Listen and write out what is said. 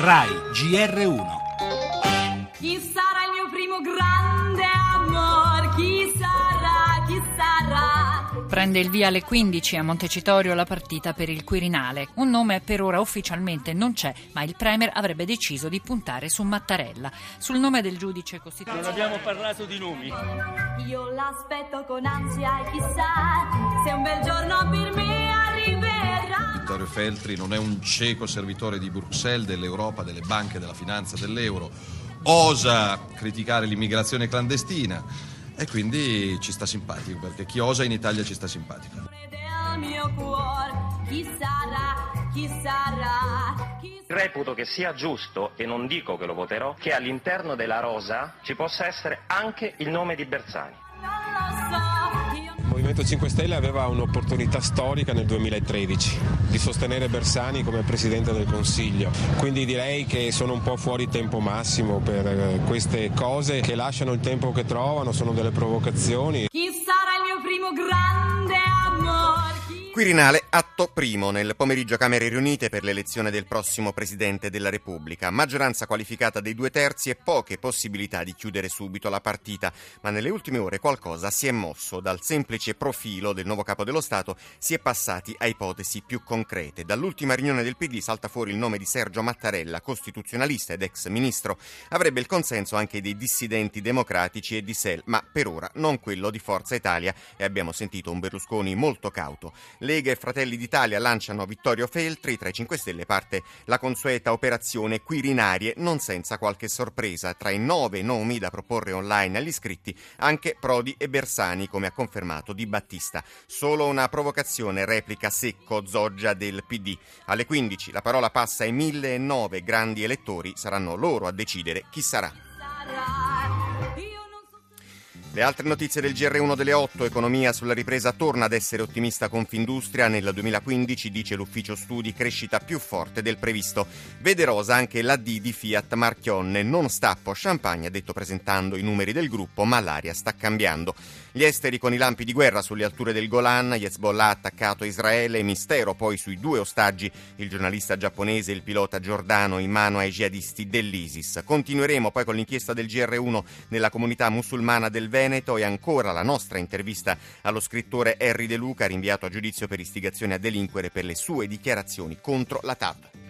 RAI GR1 Chi sarà il mio primo grande amor? Chi sarà? Chi sarà? Prende il via alle 15 a Montecitorio la partita per il Quirinale. Un nome per ora ufficialmente non c'è, ma il Premier avrebbe deciso di puntare su Mattarella. Sul nome del giudice costituzionale. Non abbiamo parlato di nomi. Io l'aspetto con ansia e chissà se un bel giorno Feltri non è un cieco servitore di Bruxelles, dell'Europa, delle banche, della finanza, dell'euro. Osa criticare l'immigrazione clandestina e quindi ci sta simpatico, perché chi osa in Italia ci sta simpatico. Reputo che sia giusto, e non dico che lo voterò, che all'interno della rosa ci possa essere anche il nome di Bersani. Movimento 5 Stelle aveva un'opportunità storica nel 2013 di sostenere Bersani come Presidente del Consiglio, quindi direi che sono un po' fuori tempo massimo per eh, queste cose che lasciano il tempo che trovano, sono delle provocazioni. Chi sarà il mio primo grande amor? Quirinale, atto primo nel pomeriggio Camere riunite per l'elezione del prossimo Presidente della Repubblica. Maggioranza qualificata dei due terzi e poche possibilità di chiudere subito la partita. Ma nelle ultime ore qualcosa si è mosso. Dal semplice profilo del nuovo capo dello Stato si è passati a ipotesi più concrete. Dall'ultima riunione del PD salta fuori il nome di Sergio Mattarella, costituzionalista ed ex ministro. Avrebbe il consenso anche dei dissidenti democratici e di SEL, ma per ora non quello di Forza Italia. E abbiamo sentito un Berlusconi molto cauto. Lega e Fratelli d'Italia lanciano Vittorio Feltri, tra i 5 Stelle parte la consueta operazione Quirinarie, non senza qualche sorpresa. Tra i nove nomi da proporre online agli iscritti, anche Prodi e Bersani, come ha confermato Di Battista. Solo una provocazione, replica secco Zoggia del PD. Alle 15 la parola passa ai 1009 grandi elettori, saranno loro a decidere chi sarà. Le altre notizie del GR1 delle 8, economia sulla ripresa torna ad essere ottimista Confindustria, nel 2015 dice l'ufficio studi crescita più forte del previsto. Vede rosa anche l'AD di Fiat Marchionne, non stappo champagne, ha detto presentando i numeri del gruppo, ma l'aria sta cambiando. Gli esteri con i lampi di guerra sulle alture del Golan, Hezbollah ha attaccato Israele, mistero poi sui due ostaggi, il giornalista giapponese e il pilota giordano in mano ai jihadisti dell'ISIS. Continueremo poi con l'inchiesta del GR1 nella comunità musulmana del Veneto e ancora la nostra intervista allo scrittore Harry De Luca, rinviato a giudizio per istigazione a delinquere per le sue dichiarazioni contro la TAV.